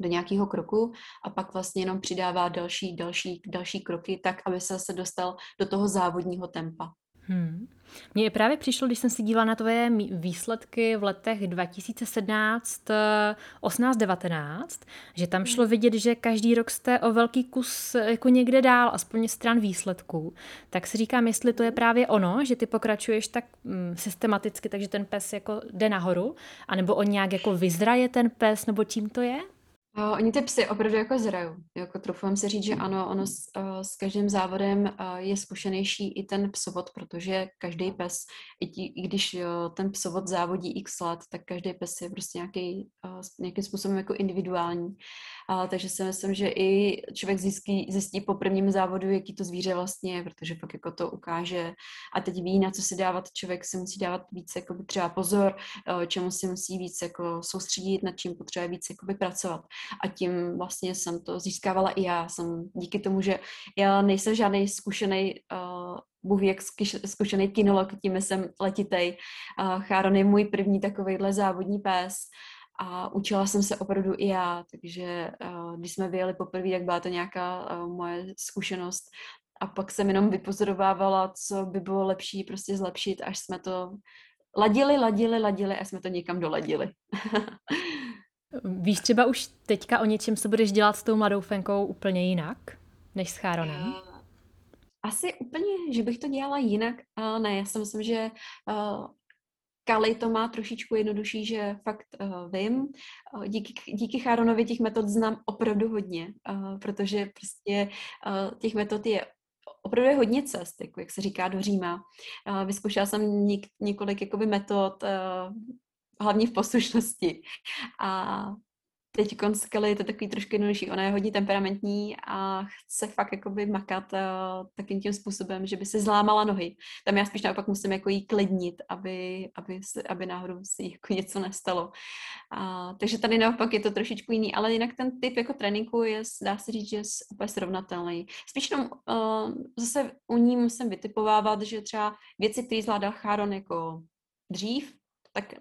do nějakého kroku a pak vlastně jenom přidává další, další, další kroky tak, aby se dostal do toho závodního tempa. Hmm. Mně právě přišlo, když jsem si dívala na tvoje výsledky v letech 2017, 18, 19, že tam šlo hmm. vidět, že každý rok jste o velký kus jako někde dál, aspoň stran výsledků. Tak si říkám, jestli to je právě ono, že ty pokračuješ tak mm, systematicky, takže ten pes jako jde nahoru, anebo on nějak jako vyzraje ten pes, nebo čím to je? Oni ty psy opravdu jako zrajou. Jako troufám se říct, že ano, ono s, uh, s každým závodem uh, je zkušenější i ten psovod, protože každý pes, i, tí, i když uh, ten psovod závodí x let, tak každý pes je prostě nějaký, nějakým způsobem jako individuální. Takže si myslím, že i člověk zjistí, zjistí po prvním závodu, jaký to zvíře vlastně je, protože pak jako to ukáže a teď ví, na co si dávat. Člověk si musí dávat víc jako třeba pozor, čemu si musí víc jako soustředit, nad čím potřebuje víc jako pracovat a tím vlastně jsem to získávala i já. Jsem díky tomu, že já nejsem žádný zkušený uh, Bůh jak zkušený kinolog, tím jsem letitej. Uh, Cháron je můj první takovýhle závodní pes a učila jsem se opravdu i já, takže uh, když jsme vyjeli poprvé, tak byla to nějaká uh, moje zkušenost a pak jsem jenom vypozorovávala, co by bylo lepší prostě zlepšit, až jsme to ladili, ladili, ladili a jsme to někam doladili. Víš třeba už teďka o něčem, co budeš dělat s tou mladou Fenkou úplně jinak, než s Cháronem? Uh, asi úplně, že bych to dělala jinak, uh, ne, já si myslím, že uh, Kali to má trošičku jednodušší, že fakt uh, vím. Uh, díky, díky Cháronovi těch metod znám opravdu hodně, uh, protože prostě uh, těch metod je opravdu je hodně cest, jako jak se říká do Říma. Vyzkoušela jsem něk, několik jakoby metod, hlavně v poslušnosti. A teď Skelly je to takový trošku jednodušší. Ona je hodně temperamentní a chce fakt jakoby makat uh, takým tím způsobem, že by se zlámala nohy. Tam já spíš naopak musím jako jí klidnit, aby, aby, aby náhodou si jako něco nestalo. Uh, takže tady naopak je to trošičku jiný, ale jinak ten typ jako tréninku je, dá se říct, že je úplně srovnatelný. Spíš tam uh, zase u ní musím vytipovávat, že třeba věci, které zvládal Cháron jako dřív, tak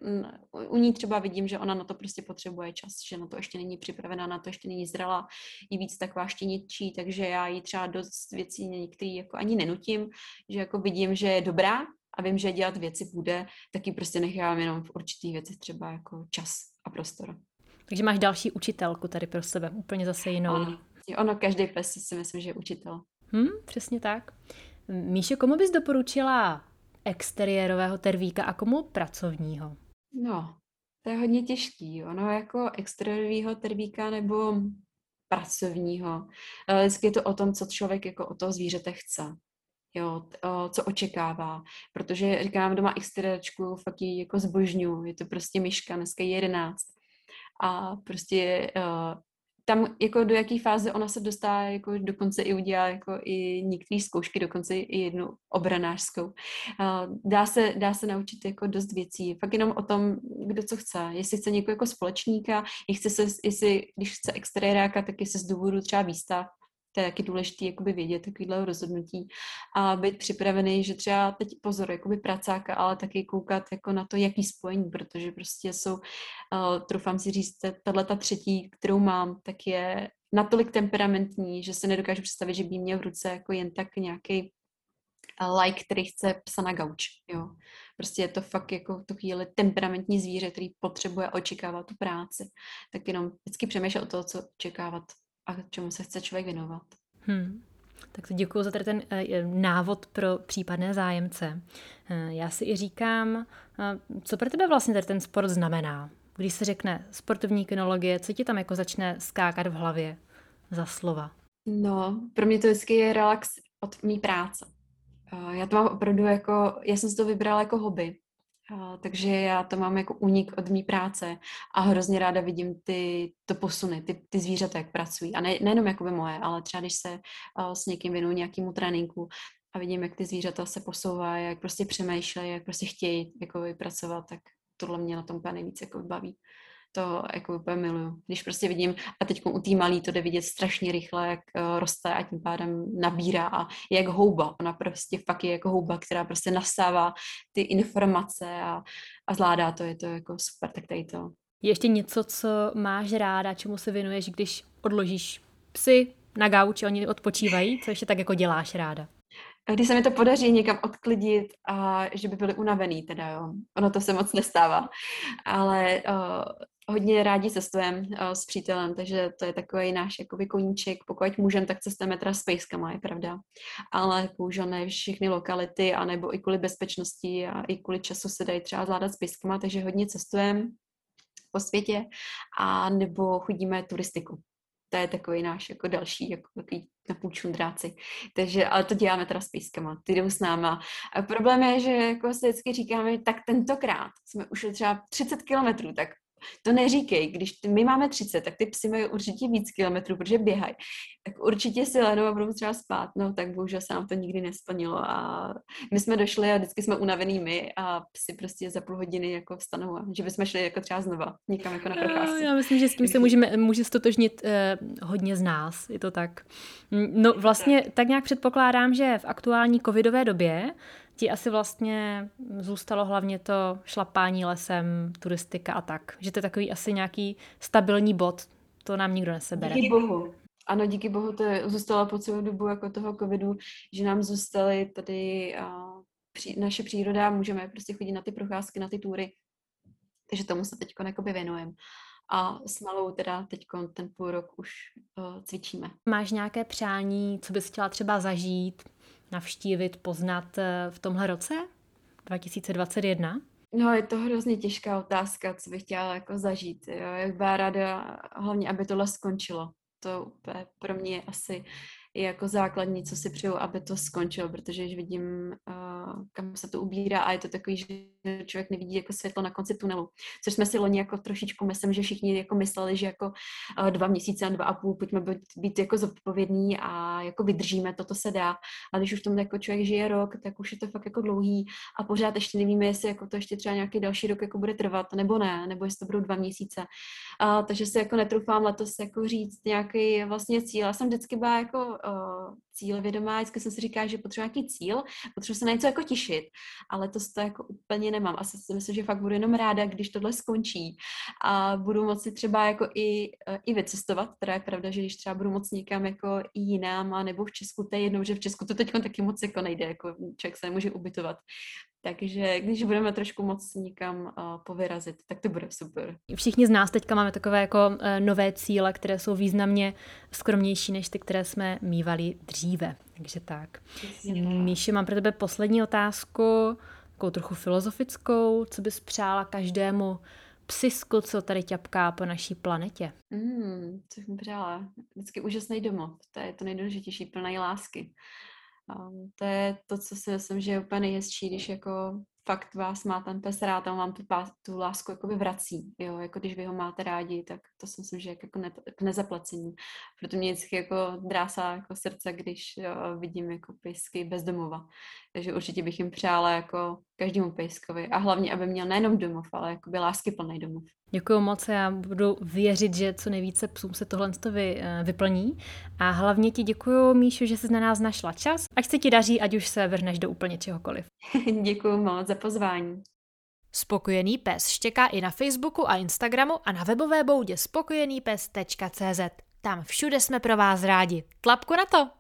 u ní třeba vidím, že ona na to prostě potřebuje čas, že na to ještě není připravená, na to ještě není zralá, i víc taková štěničí, takže já jí třeba dost věcí některý jako ani nenutím, že jako vidím, že je dobrá a vím, že dělat věci bude, tak ji prostě nechávám jenom v určitých věcech třeba jako čas a prostor. Takže máš další učitelku tady pro sebe, úplně zase jinou. Ano, ono, každý pes si myslím, že je učitel. Hmm, přesně tak. Míšo, komu bys doporučila exteriérového tervíka a komu pracovního? No, to je hodně těžký. Ono jako exteriérového tervíka nebo pracovního. Eh, vždycky je to o tom, co člověk jako o toho zvířete chce. Jo, co očekává. Protože říkám, doma exteriérčku fakt ji jako zbožňu. Je to prostě myška, dneska je jedenáct. A prostě uh, tam jako do jaký fáze ona se dostává, jako dokonce i udělá jako i některé zkoušky, dokonce i jednu obranářskou. Dá se, dá se naučit jako dost věcí. Fakt jenom o tom, kdo co chce. Jestli chce někoho jako společníka, jestli, se, jestli když chce exteriéráka, tak jestli z důvodu třeba výstav, to je taky důležité jakoby vědět takovýhle rozhodnutí a být připravený, že třeba teď pozor, jakoby pracáka, ale taky koukat jako na to, jaký spojení, protože prostě jsou, uh, trufám si říct, tahle ta třetí, kterou mám, tak je natolik temperamentní, že se nedokážu představit, že by měl v ruce jako jen tak nějaký like, který chce psa na gauč, jo. Prostě je to fakt jako to chvíli temperamentní zvíře, který potřebuje očekávat tu práci. Tak jenom vždycky přemýšlel o toho, co očekávat a čemu se chce člověk věnovat. Hmm. Tak to děkuji za tady ten uh, návod pro případné zájemce. Uh, já si i říkám, uh, co pro tebe vlastně tady ten sport znamená? Když se řekne sportovní kinologie, co ti tam jako začne skákat v hlavě za slova? No, pro mě to vždycky je relax od mý práce. Já to mám opravdu jako, já jsem si to vybrala jako hobby. Takže já to mám jako unik od mý práce a hrozně ráda vidím ty to posuny, ty, ty zvířata, jak pracují. A ne, nejenom jako by moje, ale třeba když se s někým věnuju nějakému tréninku a vidím, jak ty zvířata se posouvají, jak prostě přemýšlejí, jak prostě chtějí jako vypracovat, tak tohle mě na tom úplně nejvíc jako baví to jako úplně miluju. Když prostě vidím, a teď u té malý to jde vidět strašně rychle, jak uh, roste a tím pádem nabírá a jak houba. Ona prostě fakt je jako houba, která prostě nasává ty informace a, a zvládá to, je to jako super, tak tady to. Je ještě něco, co máš ráda, čemu se věnuješ, když odložíš psy na gauči, oni odpočívají, co ještě tak jako děláš ráda? když se mi to podaří někam odklidit a že by byli unavený, teda jo. Ono to se moc nestává, ale uh, hodně rádi cestujeme uh, s přítelem, takže to je takový náš jakoby koníček. Pokud můžeme, tak cestujeme teda s pejskama, je pravda. Ale ne všechny lokality, anebo i kvůli bezpečnosti a i kvůli času se dají třeba zvládat s pejskama, takže hodně cestujeme po světě a nebo chodíme turistiku to je takový náš jako další jako takový na čundráci. Takže, ale to děláme teda s pískama, ty jdou s náma. A problém je, že jako se vždycky říkáme, tak tentokrát jsme ušli třeba 30 kilometrů, tak to neříkej, když my máme 30, tak ty psy mají určitě víc kilometrů, protože běhají. Tak určitě si lehnou a budou třeba spát, no tak bohužel se nám to nikdy nesplnilo a my jsme došli a vždycky jsme unavený my a psy prostě za půl hodiny jako vstanou a že bychom šli jako třeba znova někam jako na procházku. Já myslím, že s tím se můžeme, může stotožnit eh, hodně z nás, je to tak. No vlastně tak nějak předpokládám, že v aktuální covidové době ti asi vlastně zůstalo hlavně to šlapání lesem, turistika a tak. Že to je takový asi nějaký stabilní bod, to nám nikdo nesebere. Díky bohu. Ano, díky bohu to zůstalo po celou dobu jako toho covidu, že nám zůstaly tady uh, pří, naše příroda, můžeme prostě chodit na ty procházky, na ty túry. Takže tomu se teď věnujeme. A s malou teda teď ten půl rok už uh, cvičíme. Máš nějaké přání, co bys chtěla třeba zažít, navštívit, poznat eh, v tomhle roce 2021? No, je to hrozně těžká otázka, co bych chtěla jako zažít. Jo. Jak byla ráda, hlavně, aby tohle skončilo. To úplně pro mě je asi je jako základní, co si přeju, aby to skončilo, protože když vidím, uh, kam se to ubírá a je to takový, že člověk nevidí jako světlo na konci tunelu. Což jsme si loni jako trošičku myslím, že všichni jako mysleli, že jako uh, dva měsíce a dva a půl pojďme být, být jako zodpovědní a jako vydržíme, toto se dá. A když už v tom jako člověk žije rok, tak už je to fakt jako dlouhý a pořád ještě nevíme, jestli jako to ještě třeba nějaký další rok jako bude trvat, nebo ne, nebo jestli to budou dva měsíce. Uh, takže se jako netroufám letos jako říct nějaký vlastně cíl. Já jsem vždycky byla jako uh, cílevědomá, vždycky jsem si říkala, že potřebuji nějaký cíl, potřebuji se na něco jako těšit, ale to to jako úplně nemám. Asi si myslím, že fakt budu jenom ráda, když tohle skončí a budu moci třeba jako i, uh, i vycestovat, teda je pravda, že když třeba budu moc někam jako i jinam, a nebo v Česku, to je jednou, že v Česku to teď taky moc jako nejde, jako člověk se nemůže ubytovat. Takže když budeme trošku moc někam uh, povyrazit, tak to bude super. Všichni z nás teďka máme takové jako uh, nové cíle, které jsou významně skromnější než ty, které jsme mývali dříve. Takže tak. Míši, mám pro tebe poslední otázku, takovou trochu filozofickou. Co bys přála každému psisku, co tady ťapká po naší planetě? Mm, co bych přála? Vždycky úžasný domov. To je to nejdůležitější, plný lásky. Um, to je to, co si myslím, že je úplně nejhezčí, když jako fakt vás má ten pes rád a vám tu, tu lásku jakoby vrací, jo, jako když vy ho máte rádi, tak to si myslím, že je jako ne, k nezaplacení. Proto mě vždycky jako drásá jako srdce, když jo, vidím jako pejsky bez domova. Takže určitě bych jim přála jako každému pejskovi a hlavně, aby měl nejenom domov, ale jakoby lásky plný domov. Děkuji moc, já budu věřit, že co nejvíce psům se tohle vy, eh, vyplní. A hlavně ti děkuji, Míšu, že jsi na nás našla čas. Ať se ti daří, ať už se vrhneš do úplně čehokoliv. děkuji moc za pozvání. Spokojený pes štěká i na Facebooku a Instagramu a na webové boudě spokojenýpes.cz. Tam všude jsme pro vás rádi. Tlapku na to!